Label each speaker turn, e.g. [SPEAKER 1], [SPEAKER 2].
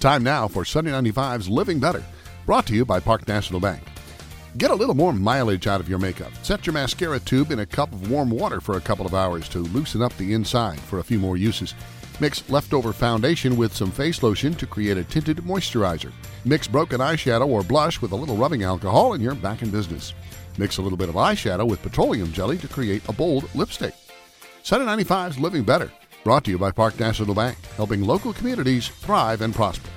[SPEAKER 1] Time now for Sunny 95's Living Better, brought to you by Park National Bank. Get a little more mileage out of your makeup. Set your mascara tube in a cup of warm water for a couple of hours to loosen up the inside for a few more uses. Mix leftover foundation with some face lotion to create a tinted moisturizer. Mix broken eyeshadow or blush with a little rubbing alcohol and you're back in business. Mix a little bit of eyeshadow with petroleum jelly to create a bold lipstick. Sunny 95's Living Better, brought to you by Park National Bank, helping local communities thrive and prosper.